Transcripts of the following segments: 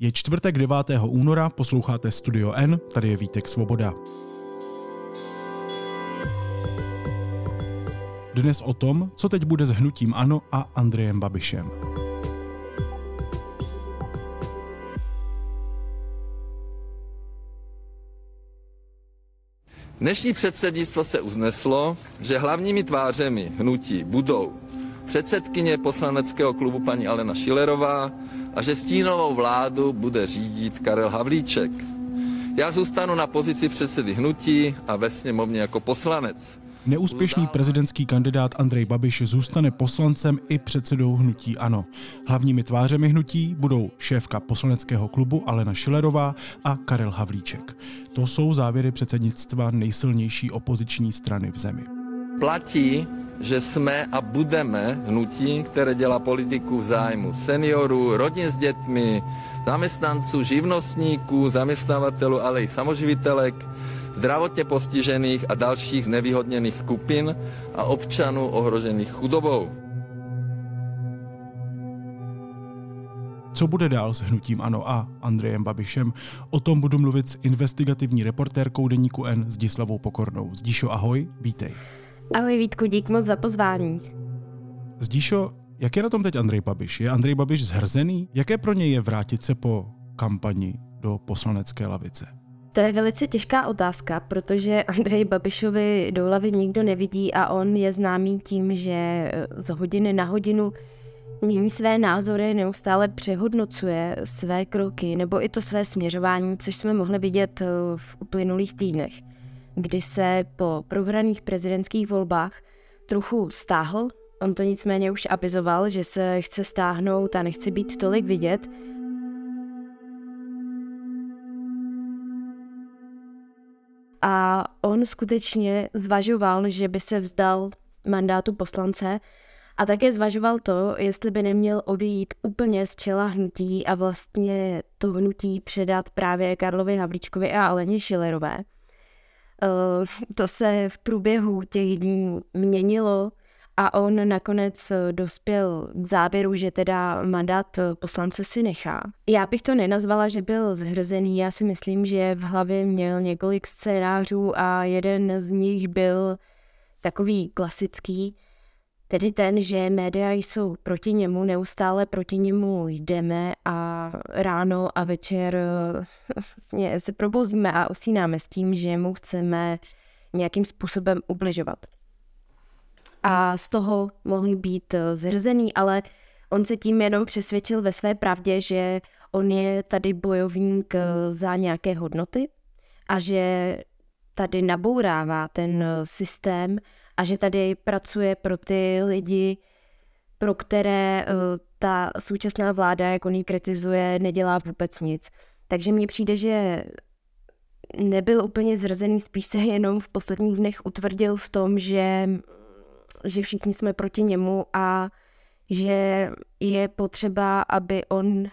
Je čtvrtek 9. února, posloucháte Studio N, tady je Vítek Svoboda. Dnes o tom, co teď bude s hnutím Ano a Andrejem Babišem. Dnešní předsednictvo se uzneslo, že hlavními tvářemi hnutí budou předsedkyně poslaneckého klubu paní Alena Šilerová a že stínovou vládu bude řídit Karel Havlíček. Já zůstanu na pozici předsedy hnutí a ve sněmovně jako poslanec. Neúspěšný prezidentský kandidát Andrej Babiš zůstane poslancem i předsedou hnutí ANO. Hlavními tvářemi hnutí budou šéfka poslaneckého klubu Alena Šilerová a Karel Havlíček. To jsou závěry předsednictva nejsilnější opoziční strany v zemi. Platí, že jsme a budeme hnutí, které dělá politiku v zájmu seniorů, rodin s dětmi, zaměstnanců, živnostníků, zaměstnavatelů, ale i samoživitelek, zdravotně postižených a dalších znevýhodněných skupin a občanů ohrožených chudobou. Co bude dál s hnutím Ano a Andrejem Babišem? O tom budu mluvit s investigativní reportérkou Deníku N Zdislavou Pokornou. Zdíšo, ahoj, vítej. Ahoj Vítku, dík moc za pozvání. Zdíšo, jak je na tom teď Andrej Babiš? Je Andrej Babiš zhrzený? Jaké pro něj je vrátit se po kampani do poslanecké lavice? To je velice těžká otázka, protože Andrej Babišovi do hlavy nikdo nevidí a on je známý tím, že z hodiny na hodinu mění své názory, neustále přehodnocuje své kroky nebo i to své směřování, což jsme mohli vidět v uplynulých týdnech kdy se po prohraných prezidentských volbách trochu stáhl. On to nicméně už avizoval, že se chce stáhnout a nechce být tolik vidět. A on skutečně zvažoval, že by se vzdal mandátu poslance a také zvažoval to, jestli by neměl odejít úplně z čela hnutí a vlastně to hnutí předat právě Karlovi Havlíčkovi a Aleně Šilerové. Eh, to se v průběhu těch dní měnilo a on nakonec eh, dospěl k závěru, že teda mandát eh, poslance si nechá. Já bych to nenazvala, že byl zhrzený, já si myslím, že v hlavě měl několik scénářů a jeden z nich byl takový klasický, Tedy ten, že média jsou proti němu, neustále proti němu jdeme a ráno a večer vlastně se probouzíme a usínáme s tím, že mu chceme nějakým způsobem ubližovat. A z toho mohl být eh, zhrzený, ale on se tím jenom přesvědčil ve své pravdě, že on je tady bojovník eh, za nějaké hodnoty a že tady nabourává ten systém a že tady pracuje pro ty lidi, pro které uh, ta současná vláda, jak on ji kritizuje, nedělá vůbec nic. Takže mně přijde, že nebyl úplně zrazený, spíš se jenom v posledních dnech utvrdil v tom, že, že všichni jsme proti němu a že je potřeba, aby on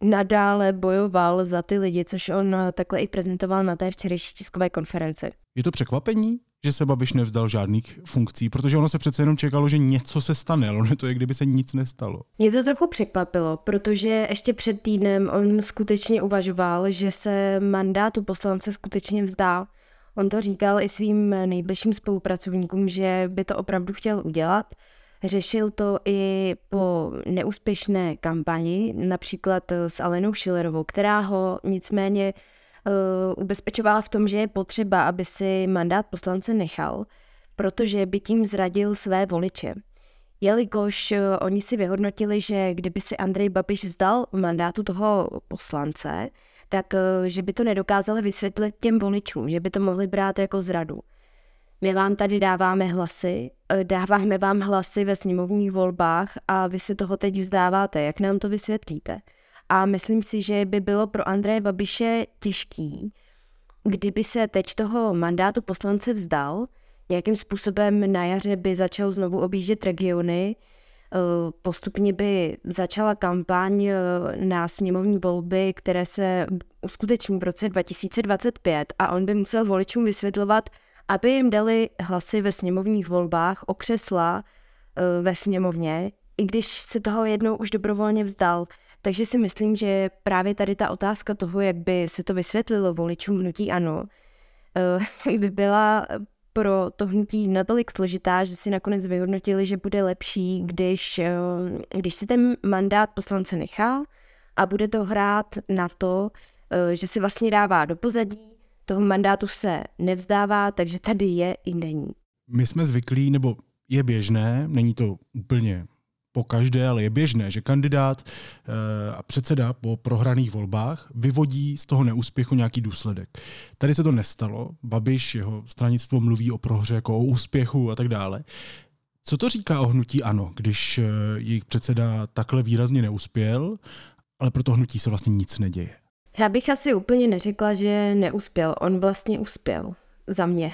nadále bojoval za ty lidi, což on takhle i prezentoval na té včerejší tiskové konferenci. Je to překvapení? že se Babiš nevzdal žádných funkcí, protože ono se přece jenom čekalo, že něco se stane, ale ono to je, kdyby se nic nestalo. Mě to trochu překvapilo, protože ještě před týdnem on skutečně uvažoval, že se mandátu poslance skutečně vzdá. On to říkal i svým nejbližším spolupracovníkům, že by to opravdu chtěl udělat. Řešil to i po neúspěšné kampani, například s Alenou Schillerovou, která ho nicméně ubezpečovala v tom, že je potřeba, aby si mandát poslance nechal, protože by tím zradil své voliče. Jelikož uh, oni si vyhodnotili, že kdyby si Andrej Babiš vzdal mandátu toho poslance, tak uh, že by to nedokázali vysvětlit těm voličům, že by to mohli brát jako zradu. My vám tady dáváme hlasy, dáváme vám hlasy ve sněmovních volbách a vy si toho teď vzdáváte. Jak nám to vysvětlíte? A myslím si, že by bylo pro Andreje Babiše těžký, kdyby se teď toho mandátu poslance vzdal, nějakým způsobem na jaře by začal znovu objíždět regiony, eh, postupně by začala kampaň eh, na sněmovní volby, které se uskuteční v roce 2025 a on by musel voličům vysvětlovat, aby jim dali hlasy ve sněmovních volbách o křesla eh, ve sněmovně, i když se toho jednou už dobrovolně vzdal takže si myslím, že právě tady ta otázka toho, jak by se to vysvětlilo voličům hnutí ano, eh, by byla pro to hnutí natolik složitá, že si nakonec vyhodnotili, že bude lepší, když, eh, když si ten mandát poslance nechá a bude to hrát na to, eh, že si vlastně dává do pozadí, toho mandátu se nevzdává, takže tady je i není. My jsme zvyklí, nebo je běžné, není to úplně po každé, ale je běžné, že kandidát eh, a předseda po prohraných volbách vyvodí z toho neúspěchu nějaký důsledek. Tady se to nestalo. Babiš, jeho stranictvo mluví o prohře jako o úspěchu a tak dále. Co to říká o hnutí ANO, když eh, jejich předseda takhle výrazně neuspěl, ale pro to hnutí se vlastně nic neděje? Já bych asi úplně neřekla, že neuspěl. On vlastně uspěl za mě.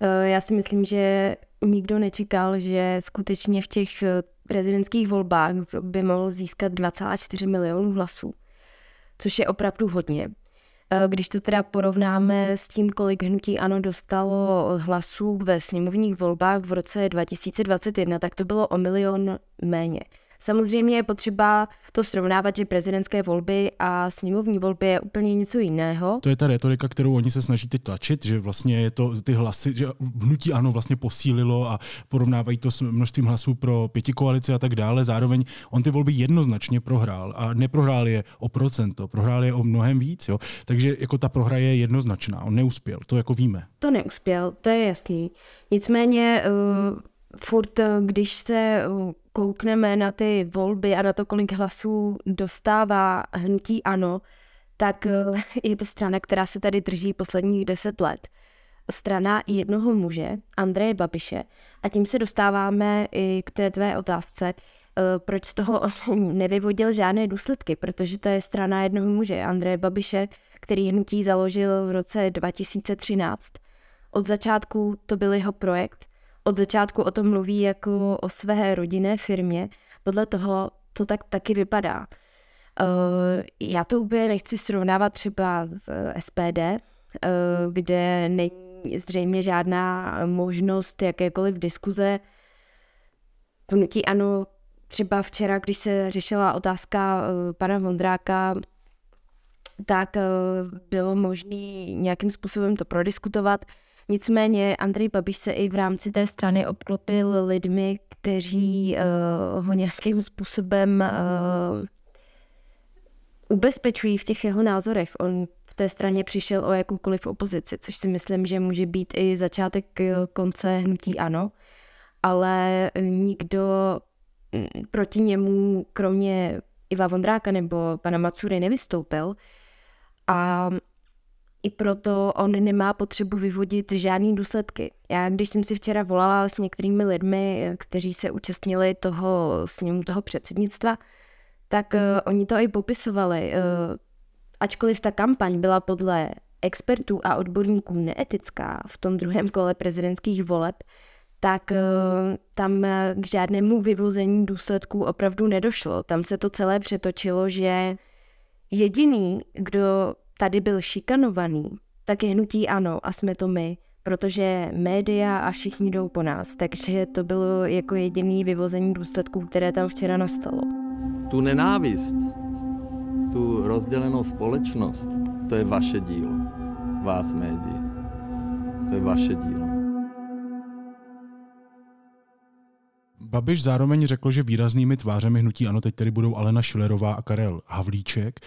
Eh, já si myslím, že nikdo nečekal, že skutečně v těch prezidentských volbách by mohl získat 2,4 milionů hlasů, což je opravdu hodně. Eh, když to teda porovnáme s tím, kolik hnutí ANO dostalo hlasů ve sněmovních volbách v roce 2021, tak to bylo o milion méně. Samozřejmě je potřeba to srovnávat, že prezidentské volby a sněmovní volby je úplně něco jiného. To je ta retorika, kterou oni se snaží teď tlačit, že vlastně je to ty hlasy, že hnutí ano vlastně posílilo a porovnávají to s množstvím hlasů pro pěti koalici a tak dále. Zároveň on ty volby jednoznačně prohrál a neprohrál je o procento, prohrál je o mnohem víc. Jo? Takže jako ta prohra je jednoznačná, on neuspěl, to jako víme. To neuspěl, to je jasný. Nicméně uh, furt, když se koukneme na ty volby a na to, kolik hlasů dostává hnutí ANO, tak eh, je to strana, která se tady drží posledních deset let. Strana jednoho muže, Andreje Babiše. A tím se dostáváme i k té tvé otázce, eh, proč z toho nevyvodil žádné důsledky, protože to je strana jednoho muže, Andreje Babiše, který hnutí založil v roce 2013. Od začátku to byl jeho projekt, od začátku o tom mluví jako o své rodinné firmě. Podle toho to tak taky vypadá. Uh, já to úplně nechci srovnávat třeba s eh, SPD, uh, kde není zřejmě žádná možnost jakékoliv diskuze. Hnutí ano, třeba včera, když se řešila otázka pana Vondráka, tak bylo možné nějakým způsobem to prodiskutovat. Nicméně Andrej Babiš se i v rámci té strany obklopil lidmi, kteří uh, ho nějakým způsobem uh, ubezpečují v těch jeho názorech. On v té straně přišel o jakoukoliv opozici, což si myslím, že může být i začátek eh, konce hnutí ano, ale nikdo mm, proti němu, kromě Iva Vondráka nebo pana Macury, nevystoupil. A i proto on nemá potřebu vyvodit žádný důsledky. Já, když jsem si včera volala s některými lidmi, kteří se účastnili toho sněmu toho předsednictva, tak uh, oni to i popisovali. Uh, ačkoliv ta kampaň byla podle expertů a odborníků neetická v tom druhém kole prezidentských voleb, tak uh, tam k žádnému vyvození důsledků opravdu nedošlo. Tam se to celé přetočilo, že jediný, kdo tady byl šikanovaný, tak je hnutí ano a jsme to my, protože média a všichni jdou po nás, takže to bylo jako jediný vyvození důsledků, které tam včera nastalo. Tu nenávist, tu rozdělenou společnost, to je vaše dílo, vás médií. To je vaše dílo. Babiš zároveň řekl, že výraznými tvářemi hnutí ano teď tedy budou Alena Šilerová a Karel Havlíček.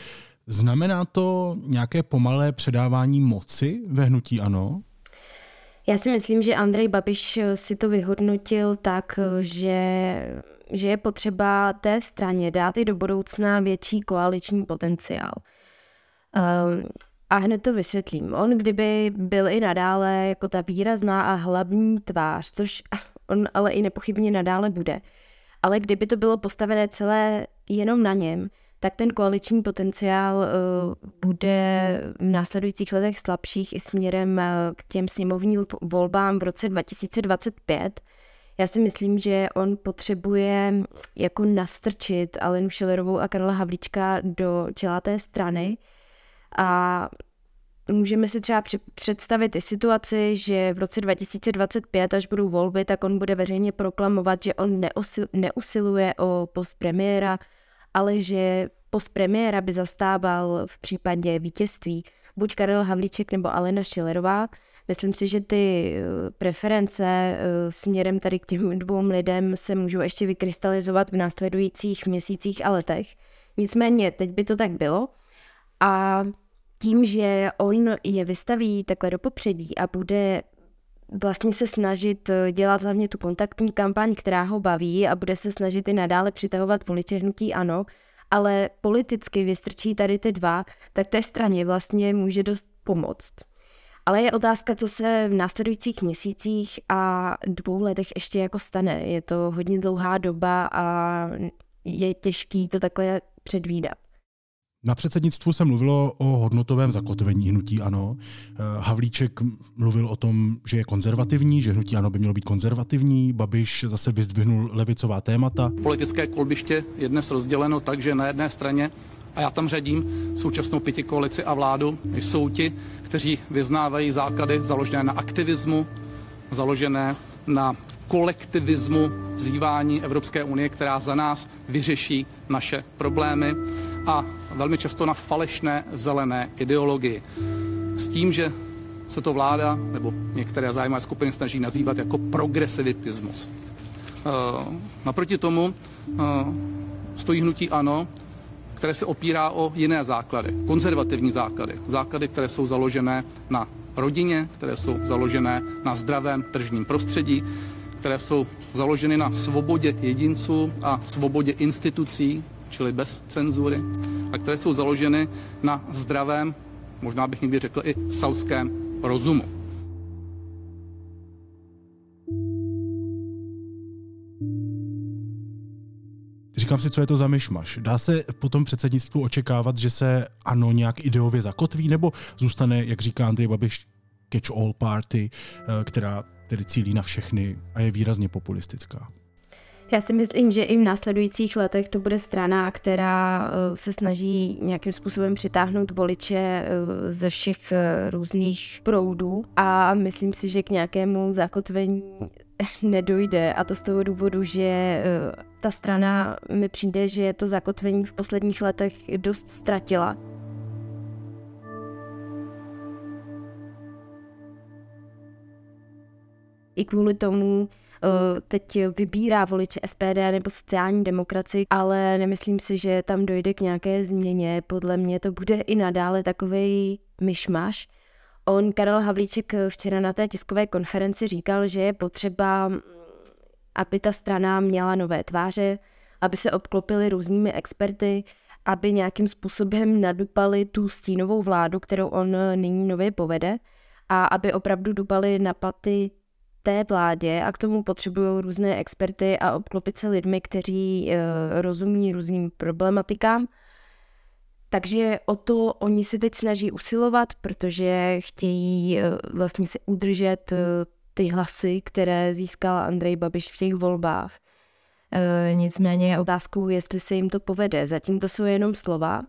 Znamená to nějaké pomalé předávání moci ve hnutí ANO? Já si myslím, že Andrej Babiš si to vyhodnotil tak, že, že je potřeba té straně dát i do budoucna větší koaliční potenciál. Um, a hned to vysvětlím. On kdyby byl i nadále jako ta výrazná a hlavní tvář, což on ale i nepochybně nadále bude, ale kdyby to bylo postavené celé jenom na něm, tak ten koaliční potenciál uh, bude v následujících letech slabších i směrem uh, k těm sněmovním volbám v roce 2025. Já si myslím, že on potřebuje jako nastrčit Alenu Schillerovou a Karla Havlíčka do čela té strany a můžeme si třeba představit i situaci, že v roce 2025, až budou volby, tak on bude veřejně proklamovat, že on neusiluje o post premiéra, ale že post premiéra by zastával v případě vítězství buď Karel Havlíček nebo Alena Šilerová. Myslím si, že ty eh, preference eh, směrem tady k těm dvou lidem se můžou ještě vykrystalizovat v následujících měsících a letech. Nicméně teď by to tak bylo. A tím, že on je vystaví takhle do popředí a bude vlastně se snažit eh, dělat hlavně tu kontaktní kampaň, která ho baví a bude se snažit i nadále přitahovat voliče hnutí ano, ale politicky vystrčí tady ty dva, tak té straně vlastně může dost pomoct. Ale je otázka, co se v následujících měsících a dvou letech ještě jako stane. Je to hodně dlouhá doba a je těžký to takhle předvídat. Na předsednictvu se mluvilo o hodnotovém zakotvení hnutí ANO. Eh, Havlíček mluvil o tom, že je konzervativní, že hnutí ANO by mělo být konzervativní. Babiš zase vyzdvihnul levicová témata. Politické kolbiště je dnes rozděleno tak, že na jedné straně a já tam řadím současnou pěti koalici a vládu, jsou ti, kteří vyznávají základy založené na aktivismu, založené na kolektivismu vzývání Evropské unie, která za nás vyřeší naše problémy a velmi často na falešné zelené ideologii. S tím, že se to vláda nebo některé zájmové skupiny snaží nazývat jako progresivitismus. Eh, naproti tomu eh, stojí hnutí ANO, které se opírá o jiné základy, konzervativní základy, základy, které jsou založené na rodině, které jsou založené na zdravém tržním prostředí, které jsou založeny na svobodě jedinců a svobodě institucí, čili bez cenzury, a které jsou založeny na zdravém, možná bych někdy řekl i selském rozumu. Říkám si, co je to za myšmaš. Dá se po tom předsednictvu očekávat, že se ano nějak ideově zakotví, nebo zůstane, jak říká Andrej Babiš, catch-all party, eh, která tedy cílí na všechny a je výrazně populistická? Já si myslím, že i v následujících letech to bude strana, která eh, se snaží nějakým způsobem přitáhnout voliče eh, ze všech různých proudů a myslím si, že k nějakému zakotvení nedojde a to z toho důvodu, že ta strana mi přijde, že to zakotvení v posledních letech dost ztratila. I kvůli tomu eh, teď vybírá voliče SPD nebo sociální demokracii, ale nemyslím si, že tam dojde k nějaké změně. Podle mě to bude i nadále takový myšmaš. On, Karel Havlíček, včera na té tiskové konferenci říkal, že je potřeba aby ta strana měla nové tváře, aby se obklopili různými experty, aby nějakým způsobem nadupali tu stínovou vládu, kterou on nyní nově povede a aby opravdu dupali na paty té vládě a k tomu potřebují různé experty a obklopit se lidmi, kteří uh, rozumí různým problematikám. Takže o to oni se teď snaží usilovat, protože chtějí uh, vlastně se udržet uh, ty hlasy, které získal Andrej Babiš v těch volbách. Nicméně je otázkou, jestli se jim to povede. Zatím to jsou jenom slova,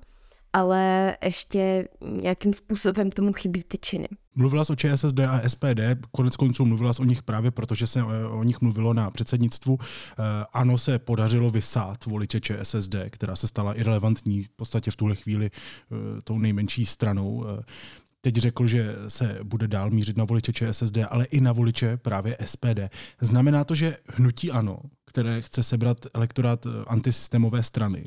ale ještě nějakým způsobem tomu chybí ty činy. Mluvila jsi o ČSSD a SPD, konec konců mluvila jsi o nich právě protože se o nich mluvilo na předsednictvu. E, ano, se podařilo vysát voliče ČSSD, která se stala irrelevantní v podstatě v tuhle chvíli e, tou nejmenší stranou teď řekl, že se bude dál mířit na voliče ČSSD, ale i na voliče právě SPD. Znamená to, že hnutí ANO, které chce sebrat elektorát antisystémové strany,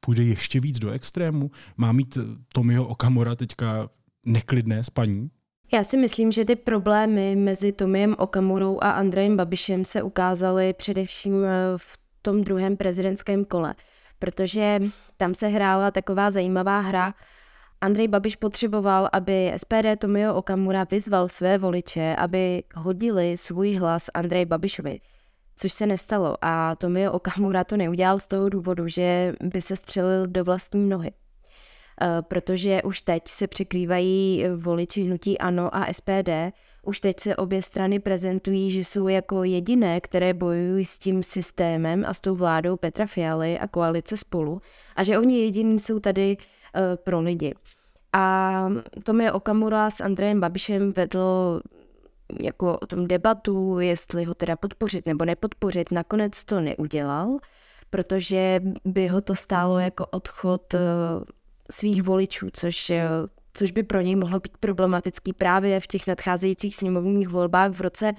půjde ještě víc do extrému? Má mít Tomio Okamora teďka neklidné spaní? Já si myslím, že ty problémy mezi Tomiem Okamurou a Andrejem Babišem se ukázaly především eh, v tom druhém prezidentském kole, protože tam se hrála taková zajímavá hra, Andrej Babiš potřeboval, aby SPD Tomio Okamura vyzval své voliče, aby hodili svůj hlas Andrej Babišovi, což se nestalo a Tomio Okamura to neudělal z toho důvodu, že by se střelil do vlastní nohy. Eh, protože už teď se překrývají voliči hnutí ANO a SPD, už teď se obě strany prezentují, že jsou jako jediné, které bojují s tím systémem a s tou vládou Petra Fialy a koalice spolu a že oni jediní jsou tady pro lidi. A Tomie Okamura s Andrejem Babišem vedl jako o tom debatu, jestli ho teda podpořit nebo nepodpořit. Nakonec to neudělal, protože by ho to stálo jako odchod eh, svých voličů, což, eh, což by pro něj mohlo být problematický právě v těch nadcházejících sněmovních volbách v roce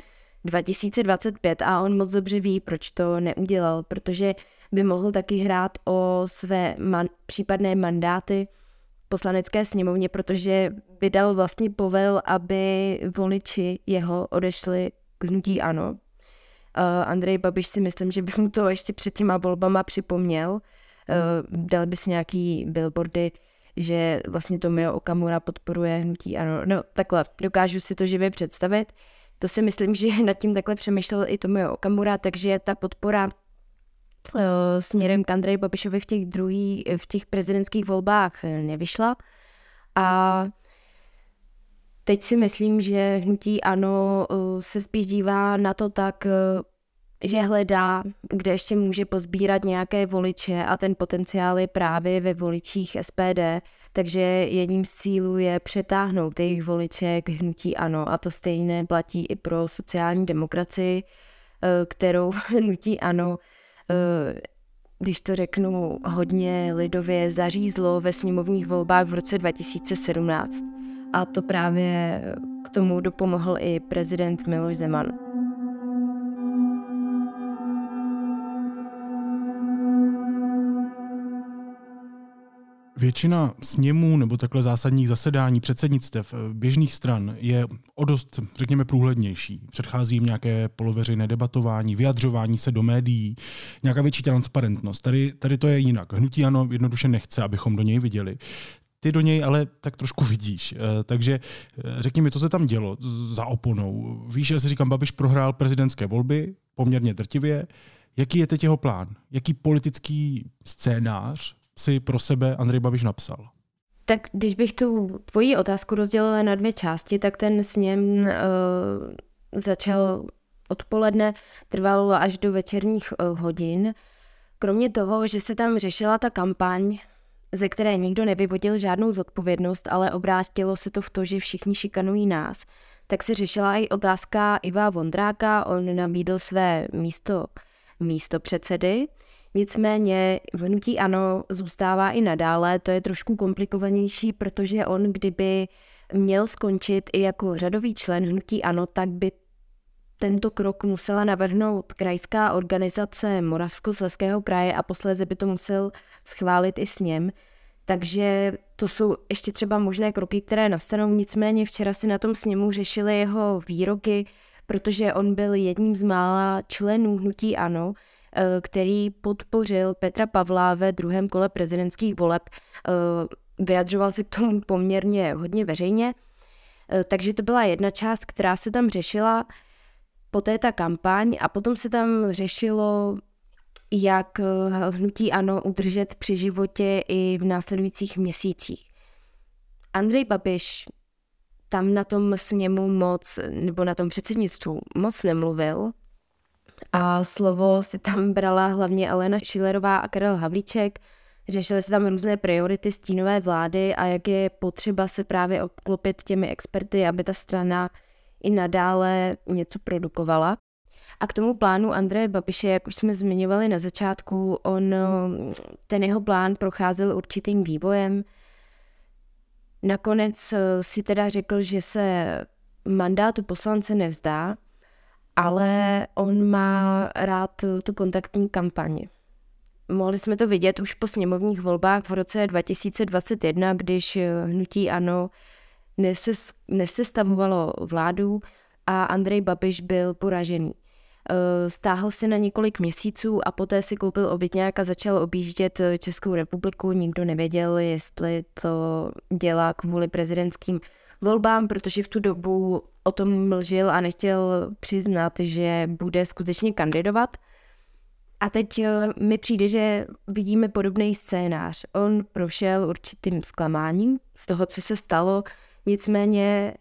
2025 a on moc dobře ví, proč to neudělal, protože by mohl taky hrát o své man- případné mandáty poslanecké sněmovně, protože by dal vlastně povel, aby voliči jeho odešli k hnutí ano. Uh, Andrej Babiš si myslím, že by mu to ještě před těma volbama připomněl. Uh, dal by si nějaký billboardy, že vlastně Tomio Okamura podporuje hnutí ano. No takhle, dokážu si to živě představit. To si myslím, že nad tím takhle přemýšlel i Tomio Okamura, takže ta podpora směrem k Andreji Babišovi v těch druhý, v těch prezidentských volbách nevyšla. A teď si myslím, že hnutí ano uh, se spíš dívá na to tak, že hledá, kde ještě může pozbírat nějaké voliče a ten potenciál je právě ve voličích SPD, takže jedním z cílů je přetáhnout jejich voliče k hnutí ANO a to stejné platí i pro sociální demokracii, kterou hnutí ANO Eh, když to řeknu hodně lidově, zařízlo ve sněmovních volbách v roce 2017. A to právě k tomu dopomohl i prezident Miloš Zeman. Většina sněmů nebo takhle zásadních zasedání předsednictev eh, běžných stran je o dost, řekněme, průhlednější. Předchází jim nějaké poloveřejné debatování, vyjadřování se do médií, nějaká větší transparentnost. Tady, tady to je jinak. Hnutí ano jednoduše nechce, abychom do něj viděli. Ty do něj ale tak trošku vidíš. Eh, takže eh, řekni mi, co se tam dělo za oponou. Víš, já si říkám, Babiš prohrál prezidentské volby poměrně drtivě. Jaký je teď jeho plán? Jaký politický scénář si pro sebe Andrej Babiš napsal? Tak když bych tu tvoji otázku rozdělila na dvě části, tak ten sněm uh, začal odpoledne, trval až do večerních uh, hodin. Kromě toho, že se tam řešila ta kampaň, ze které nikdo nevyvodil žádnou zodpovědnost, ale obrátilo se to v to, že všichni šikanují nás, tak se řešila i otázka Iva Vondráka, on nabídl své místo, místo předsedy Nicméně vnutí ano zůstává i nadále, to je trošku komplikovanější, protože on kdyby měl skončit i jako řadový člen hnutí ano, tak by tento krok musela navrhnout krajská organizace Moravskoslezského kraje a posléze by to musel schválit i s ním. Takže to jsou ještě třeba možné kroky, které nastanou. Nicméně včera si na tom sněmu řešili jeho výroky, protože on byl jedním z mála členů hnutí ANO, který podpořil Petra Pavla ve druhém kole prezidentských voleb. Eh, vyjadřoval se k tomu poměrně hodně veřejně, eh, takže to byla jedna část, která se tam řešila. Poté ta kampaň a potom se tam řešilo, jak hnutí ANO udržet při životě i v následujících měsících. Andrej Babiš tam na tom sněmu moc, nebo na tom předsednictvu moc nemluvil, a slovo si tam brala hlavně Alena Šilerová a Karel Havlíček. Řešily se tam různé priority stínové vlády a jak je potřeba se právě obklopit těmi experty, aby ta strana i nadále něco produkovala. A k tomu plánu Andreje Babiše, jak už jsme zmiňovali na začátku, on, ten jeho plán procházel určitým vývojem. Nakonec si teda řekl, že se mandátu poslance nevzdá, ale on má rád tu kontaktní kampaň. Mohli jsme to vidět už po sněmovních volbách v roce 2021, když hnutí ANO nesestavovalo vládu a Andrej Babiš byl poražený. Eh, stáhl si na několik měsíců a poté si koupil obytňák a začal objíždět Českou republiku. Nikdo nevěděl, jestli to dělá kvůli prezidentským volbám, protože v tu dobu o tom mlžil a nechtěl přiznat, že bude skutečně kandidovat. A teď eh, mi přijde, že vidíme podobný scénář. On prošel určitým zklamáním z toho, co se stalo, nicméně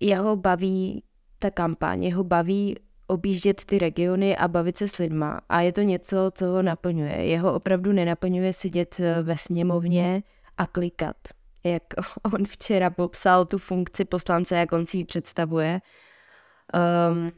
jeho baví ta kampaň, jeho baví objíždět ty regiony a bavit se s lidma. A je to něco, co ho naplňuje. Jeho opravdu nenaplňuje sedět eh, ve sněmovně a klikat jak on včera popsal tu funkci poslance, jak on si ji představuje. Um,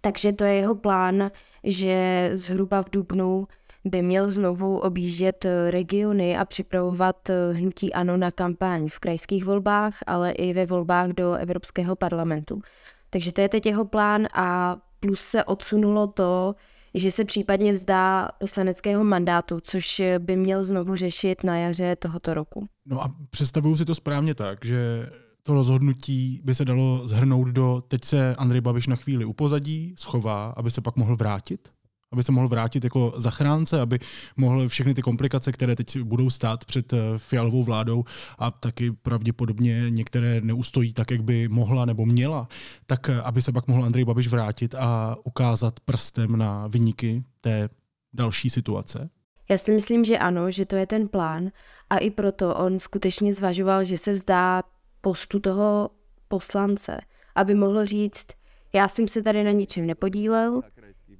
takže to je jeho plán, že zhruba v Dubnu by měl znovu objíždět regiony a připravovat hnutí ANO na kampaň v krajských volbách, ale i ve volbách do Evropského parlamentu. Takže to je teď jeho plán a plus se odsunulo to, že se případně vzdá poslaneckého mandátu, což by měl znovu řešit na jaře tohoto roku. No a představuju si to správně tak, že to rozhodnutí by se dalo zhrnout do teď se Andrej Babiš na chvíli upozadí, schová, aby se pak mohl vrátit? Aby se mohl vrátit jako zachránce, aby mohl všechny ty komplikace, které teď budou stát před eh, fialovou vládou a taky pravděpodobně některé neustojí tak, jak by mohla nebo měla, tak eh, aby se pak mohl Andrej Babiš vrátit a ukázat prstem na vyniky té další situace? Já si myslím, že ano, že to je ten plán a i proto on skutečně zvažoval, že se vzdá postu toho poslance, aby mohl říct, já jsem se tady na ničem nepodílel,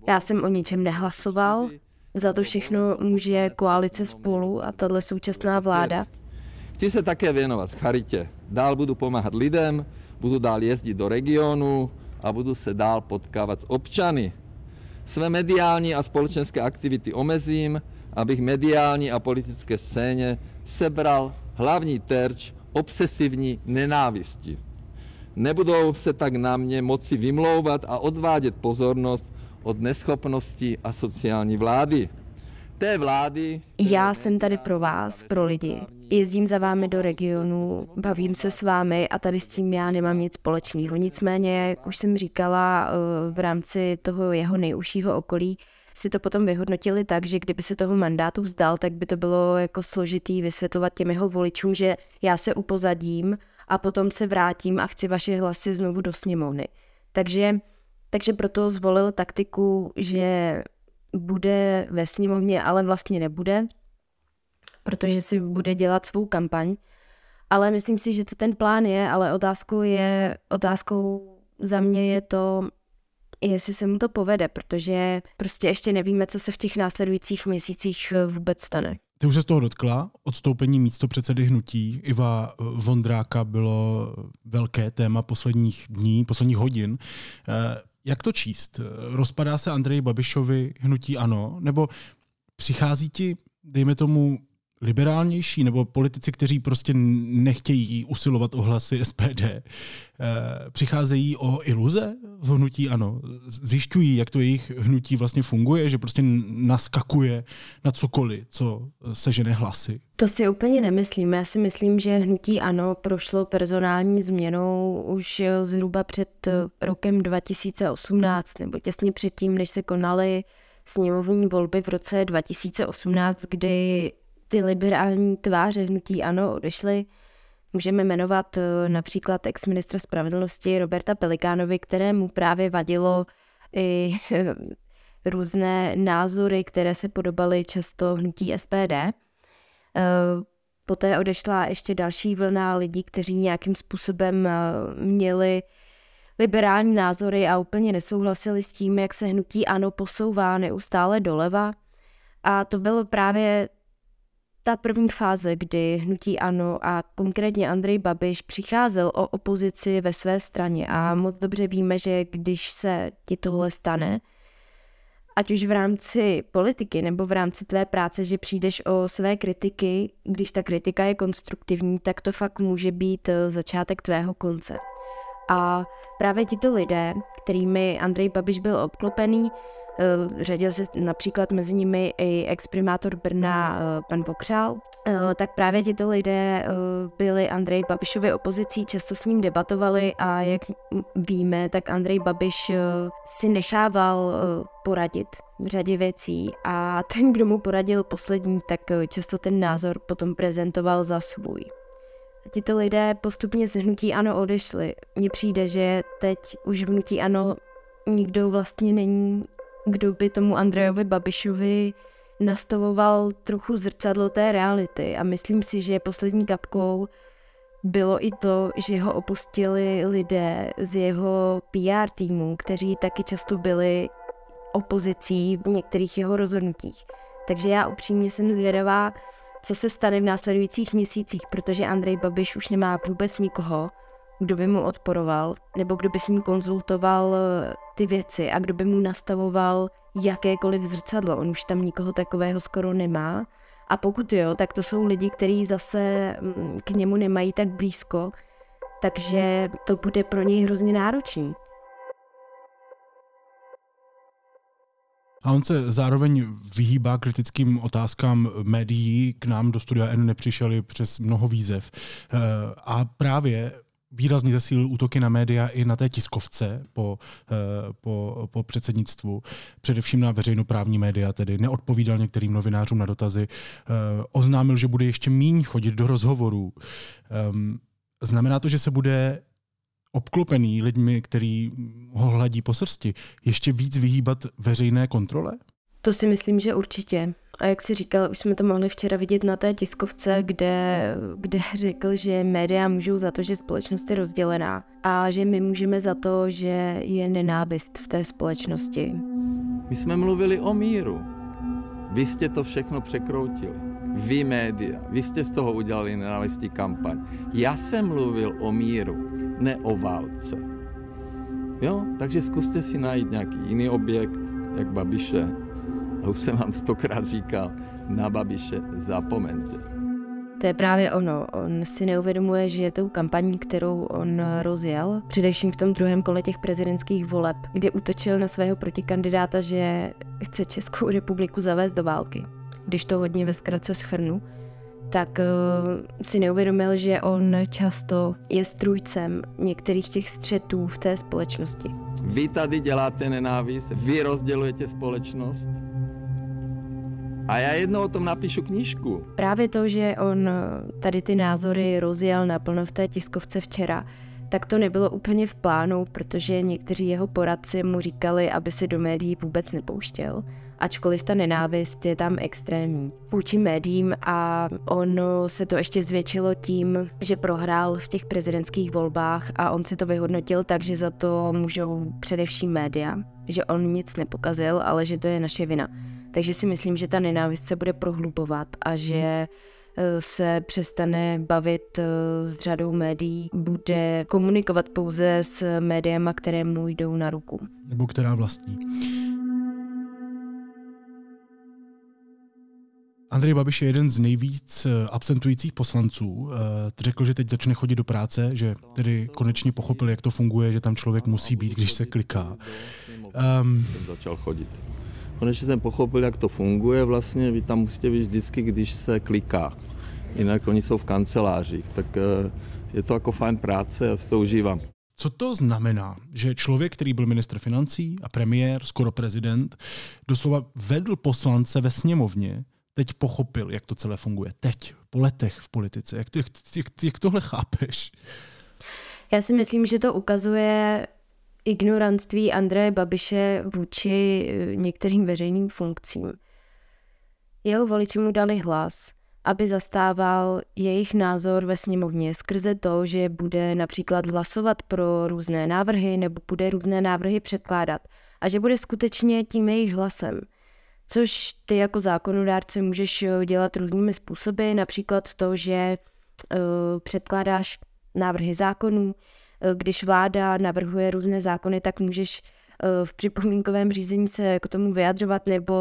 já jsem o ničem nehlasoval, za to všechno může koalice spolu a tahle současná vláda. Chci se také věnovat charitě. Dál budu pomáhat lidem, budu dál jezdit do regionu a budu se dál potkávat s občany. Své mediální a společenské aktivity omezím, abych mediální a politické scéně sebral hlavní terč obsesivní nenávisti. Nebudou se tak na mě moci vymlouvat a odvádět pozornost od neschopnosti a sociální vlády. Té vlády... Já jsem tady pro vás, pro lidi. Jezdím za vámi do regionu, bavím se s vámi a tady s tím já nemám nic společného. Nicméně, jak už jsem říkala, eh, v rámci toho jeho nejužšího okolí, si to potom vyhodnotili tak, že kdyby se toho mandátu vzdal, tak by to bylo jako složitý vysvětlovat těm jeho voličům, že já se upozadím a potom se vrátím a chci vaše hlasy znovu do sněmovny. Takže takže proto zvolil taktiku, že bude ve sněmovně, ale vlastně nebude, protože si bude dělat svou kampaň. Ale myslím si, že to ten plán je, ale otázkou je, otázkou za mě je to, jestli se mu to povede, protože prostě ještě nevíme, co se v těch následujících měsících vůbec stane. Ty už se z toho dotkla. Odstoupení místo předsedy hnutí Iva Vondráka bylo velké téma posledních dní, posledních hodin. Jak to číst? Rozpadá se Andrej Babišovi hnutí ano? Nebo přichází ti, dejme tomu, liberálnější nebo politici, kteří prostě nechtějí usilovat o hlasy SPD, eh, přicházejí o iluze v hnutí ano. Zjišťují, jak to jejich hnutí vlastně funguje, že prostě naskakuje na cokoliv, co sežene hlasy. To si úplně nemyslím. Já si myslím, že hnutí ano prošlo personální změnou už zhruba před rokem 2018 nebo těsně předtím, než se konaly sněmovní volby v roce 2018, kdy ty liberální tváře hnutí ano odešly. Můžeme jmenovat eh, například ex-ministra spravedlnosti Roberta Pelikánovi, kterému právě vadilo i různé názory, které se podobaly často hnutí SPD. Eh, poté odešla ještě další vlna lidí, kteří nějakým způsobem eh, měli liberální názory a úplně nesouhlasili s tím, jak se hnutí ANO posouvá neustále doleva. A to bylo právě ta první fáze, kdy hnutí ANO a konkrétně Andrej Babiš přicházel o opozici ve své straně a moc dobře víme, že když se ti tohle stane, ať už v rámci politiky nebo v rámci tvé práce, že přijdeš o své kritiky, když ta kritika je konstruktivní, tak to fakt může být eh, začátek tvého konce. A právě tito lidé, kterými Andrej Babiš byl obklopený, řadil se například mezi nimi i exprimátor Brna eh, pan Vokřál, eh, tak právě tito lidé byli Andrej Babišovi opozicí, často s ním debatovali a jak víme, tak Andrej Babiš si nechával poradit v řadě věcí a ten, kdo mu poradil poslední, tak často ten názor potom prezentoval za svůj. Tito lidé postupně z hnutí ANO odešli. Mně přijde, že teď už v hnutí ANO nikdo vlastně není kdo by tomu Andrejovi Babišovi nastavoval trochu zrcadlo té reality a myslím si, že poslední kapkou bylo i to, že ho opustili lidé z jeho PR týmu, kteří taky často byli opozicí v některých jeho rozhodnutích. Takže já upřímně jsem zvědavá, co se stane v následujících měsících, protože Andrej Babiš už nemá vůbec nikoho, kdo by mu odporoval, nebo kdo by s ním konzultoval eh, ty věci a kdo by mu nastavoval jakékoliv zrcadlo. On už tam nikoho takového skoro nemá. A pokud jo, tak to jsou lidi, kteří zase mm, k němu nemají tak blízko, takže to bude pro něj hrozně náročný. A on se zároveň vyhýbá kritickým otázkám médií. K nám do studia N nepřišeli přes mnoho výzev. Eh, a právě výrazně zesílil útoky na média i na té tiskovce po, eh, po, po předsednictvu, především na veřejnoprávní média, tedy neodpovídal některým novinářům na dotazy, eh, oznámil, že bude ještě míň chodit do rozhovorů. Ehm, znamená to, že se bude obklopený lidmi, který ho hladí po srsti, ještě víc vyhýbat veřejné kontrole? To si myslím, že určitě. A jak si říkal, už jsme to mohli včera vidět na té tiskovce, kde, kde řekl, že média můžou za to, že společnost je rozdělená a že my můžeme za to, že je nenávist v té společnosti. My jsme mluvili o míru. Vy jste to všechno překroutili. Vy média, vy jste z toho udělali nenávistní kampaň. Já jsem mluvil o míru, ne o válce. Jo, takže zkuste si najít nějaký jiný objekt, jak Babiše, a už jsem vám stokrát říkal, na Babiše zapomeňte. To je právě ono. On si neuvědomuje, že je tou kampaní, kterou on rozjel, především v tom druhém kole těch prezidentských voleb, kde útočil na svého protikandidáta, že chce Českou republiku zavést do války. Když to hodně ve zkratce schrnu, tak uh, si neuvědomil, že on často je strůjcem některých těch střetů v té společnosti. Vy tady děláte nenávist, vy rozdělujete společnost, a já jednou o tom napíšu knížku. Právě to, že on tady ty názory rozjel naplno v té tiskovce včera, tak to nebylo úplně v plánu, protože někteří jeho poradci mu říkali, aby se do médií vůbec nepouštěl, ačkoliv ta nenávist je tam extrémní vůči médiím a ono se to ještě zvětšilo tím, že prohrál v těch prezidentských volbách a on si to vyhodnotil tak, že za to můžou především média, že on nic nepokazil, ale že to je naše vina. Takže si myslím, že ta nenávist se bude prohlubovat a že eh, se přestane bavit eh, s řadou médií, bude komunikovat pouze s médiama, které mu jdou na ruku. Nebo která vlastní. Andrej Babiš je jeden z nejvíc eh, absentujících poslanců. Řekl, že teď začne chodit do práce, že tedy konečně pochopil, jak to funguje, že tam člověk musí být, když se kliká. Um, začal chodit konečně jsem pochopil, jak to funguje vlastně, vy tam musíte být vždycky, když se kliká. Jinak oni jsou v kancelářích, tak eh, je to jako fajn práce, já si to užívám. Co to znamená, že člověk, který byl ministr financí a premiér, skoro prezident, doslova vedl poslance ve sněmovně, teď pochopil, jak to celé funguje. Teď, po letech v politice. Jak, jak, jak, jak tohle chápeš? Já si myslím, že to ukazuje ignorantství Andreje Babiše vůči eh, některým veřejným funkcím. Jeho voliči mu dali hlas, aby zastával jejich názor ve sněmovně skrze to, že bude například hlasovat pro různé návrhy nebo bude různé návrhy předkládat a že bude skutečně tím jejich hlasem. Což ty jako zákonodárce můžeš eh, dělat různými způsoby, například to, že uh, předkládáš návrhy zákonů, když vláda navrhuje různé zákony, tak můžeš eh, v připomínkovém řízení se k tomu vyjadřovat nebo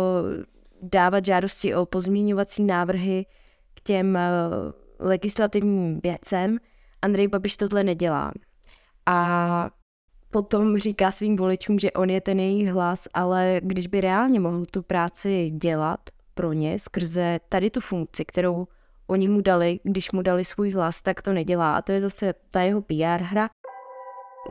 dávat žádosti o pozměňovací návrhy k těm eh, legislativním věcem. Andrej Babiš tohle nedělá. A potom říká svým voličům, že on je ten jejich hlas, ale když by reálně mohl tu práci dělat pro ně skrze tady tu funkci, kterou oni mu dali, když mu dali svůj hlas, tak to nedělá. A to je zase ta jeho PR hra.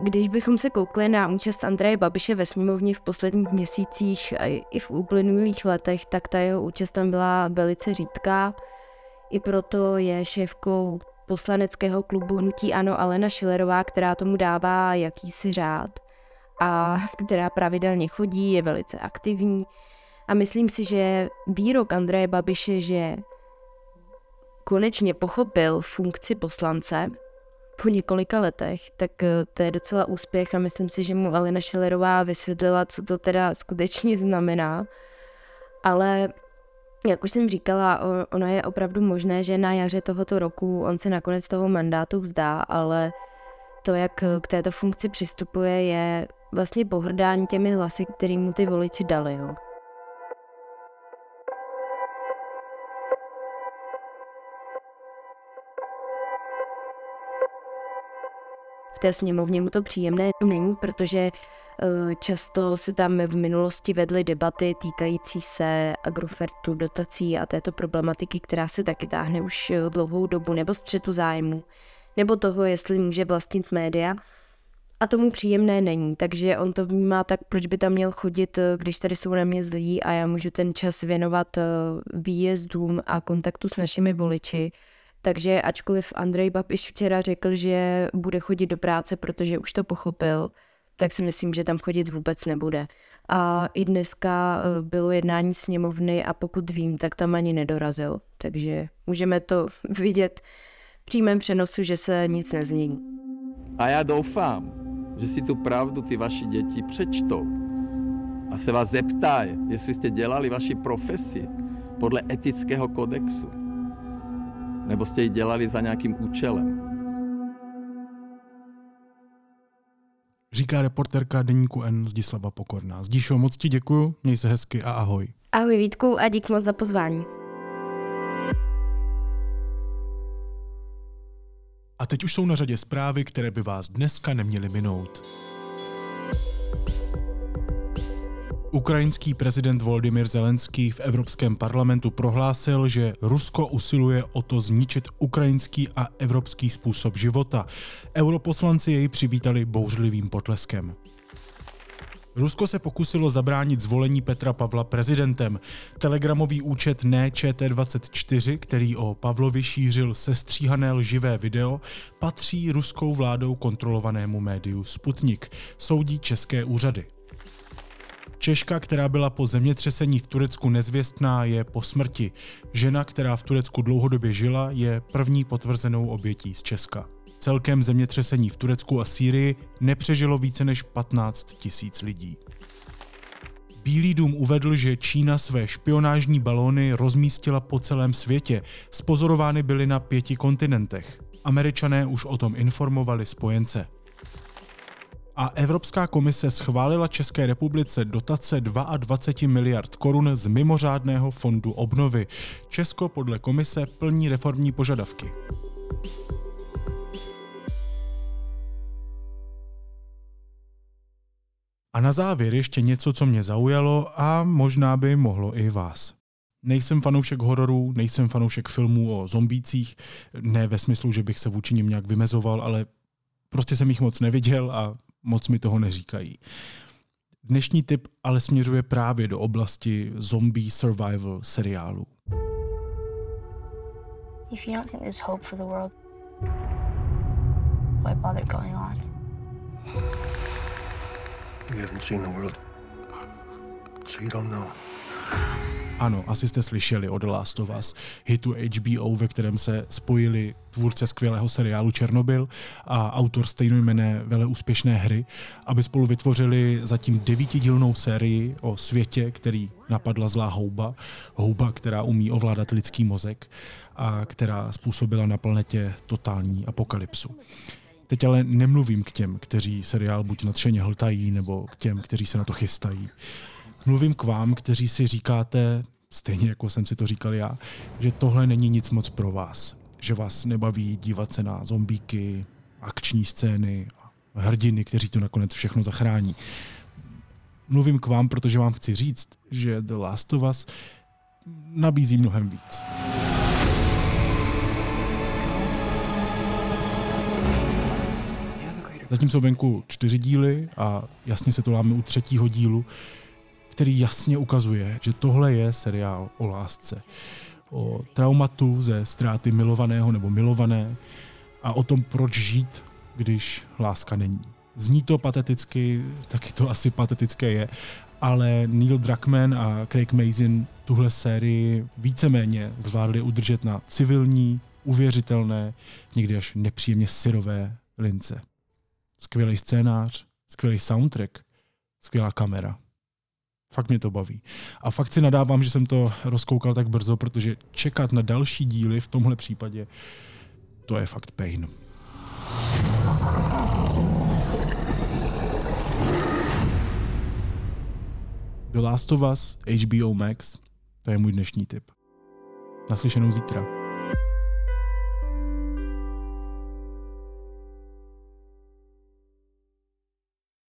Když bychom se koukli na účast Andreje Babiše ve sněmovně v posledních měsících a i v uplynulých letech, tak ta jeho účast tam byla velice řídká. I proto je šéfkou poslaneckého klubu Hnutí Ano Alena Šilerová, která tomu dává jakýsi řád a která pravidelně chodí, je velice aktivní. A myslím si, že výrok Andreje Babiše, že konečně pochopil funkci poslance, po několika letech, tak eh, to je docela úspěch a myslím si, že mu Alena Šelerová vysvětlila, co to teda skutečně znamená. Ale jak už jsem říkala, ono je opravdu možné, že na jaře tohoto roku on se nakonec toho mandátu vzdá, ale to, jak k této funkci přistupuje, je vlastně pohrdání těmi hlasy, který mu ty voliči dali. Jo. Té sněmovně mu to příjemné není, protože eh, často se tam v minulosti vedly debaty týkající se agrofertu, dotací a této problematiky, která se taky táhne už dlouhou dobu, nebo střetu zájmu, nebo toho, jestli může vlastnit média a tomu příjemné není, takže on to vnímá tak, proč by tam měl chodit, eh, když tady jsou na mě zlí a já můžu ten čas věnovat eh, výjezdům a kontaktu s našimi voliči. Takže ačkoliv Andrej Babiš včera řekl, že bude chodit do práce, protože už to pochopil, tak si myslím, že tam chodit vůbec nebude. A i dneska eh, bylo jednání sněmovny a pokud vím, tak tam ani nedorazil. Takže můžeme to vidět v přímém přenosu, že se nic nezmění. A já doufám, že si tu pravdu ty vaši děti přečtou a se vás zeptají, jestli jste dělali vaši profesi podle etického kodexu, nebo jste ji dělali za nějakým účelem. Říká reporterka Deníku N Zdislava Pokorná. Zdíšo, moc ti děkuju, měj se hezky a ahoj. Ahoj Vítku a dík moc za pozvání. A teď už jsou na řadě zprávy, které by vás dneska neměly minout. Ukrajinský prezident Volodymyr Zelenský v Evropském parlamentu prohlásil, že Rusko usiluje o to zničit ukrajinský a evropský způsob života. Europoslanci jej přivítali bouřlivým potleskem. Rusko se pokusilo zabránit zvolení Petra Pavla prezidentem. Telegramový účet NČT24, který o Pavlovi šířil sestříhané lživé video, patří ruskou vládou kontrolovanému médiu Sputnik, soudí české úřady. Češka, která byla po zemětřesení v Turecku nezvěstná, je po smrti. Žena, která v Turecku dlouhodobě žila, je první potvrzenou obětí z Česka. Celkem zemětřesení v Turecku a Sýrii nepřežilo více než 15 tisíc lidí. Bílý dům uvedl, že Čína své špionážní balóny rozmístila po celém světě. Spozorovány byly na pěti kontinentech. Američané už o tom informovali spojence. A Evropská komise schválila České republice dotace 22 miliard korun z mimořádného fondu obnovy. Česko podle komise plní reformní požadavky. A na závěr ještě něco, co mě zaujalo a možná by mohlo i vás. Nejsem fanoušek hororů, nejsem fanoušek filmů o zombících, ne ve smyslu, že bych se vůči nim nějak vymezoval, ale prostě jsem jich moc neviděl a moc mi toho neříkají. Dnešní tip ale směřuje právě do oblasti zombie survival seriálu. If you don't think there's hope for the world, why bother going on? You haven't seen the world, so you don't know. Ano, asi jste slyšeli o The Last of Us, hitu HBO, ve kterém se spojili tvůrce skvělého seriálu Černobyl a autor stejnojmené vele úspěšné hry, aby spolu vytvořili zatím devítidílnou sérii o světě, který napadla zlá houba, houba, která umí ovládat lidský mozek a která způsobila na planetě totální apokalypsu. Teď ale nemluvím k těm, kteří seriál buď nadšeně hltají, nebo k těm, kteří se na to chystají. Mluvím k vám, kteří si říkáte, stejně jako jsem si to říkal já, že tohle není nic moc pro vás. Že vás nebaví dívat se na zombíky, akční scény, hrdiny, kteří to nakonec všechno zachrání. Mluvím k vám, protože vám chci říct, že The Last of Us nabízí mnohem víc. Zatím jsou venku čtyři díly a jasně se to láme u třetího dílu, který jasně ukazuje, že tohle je seriál o lásce. O traumatu ze ztráty milovaného nebo milované a o tom, proč žít, když láska není. Zní to pateticky, taky to asi patetické je, ale Neil Druckmann a Craig Mazin tuhle sérii víceméně zvládli udržet na civilní, uvěřitelné, někdy až nepříjemně syrové lince skvělý scénář, skvělý soundtrack, skvělá kamera. Fakt mě to baví. A fakt si nadávám, že jsem to rozkoukal tak brzo, protože čekat na další díly v tomhle případě, to je fakt pain. The Last of Us, HBO Max, to je můj dnešní tip. Naslyšenou zítra.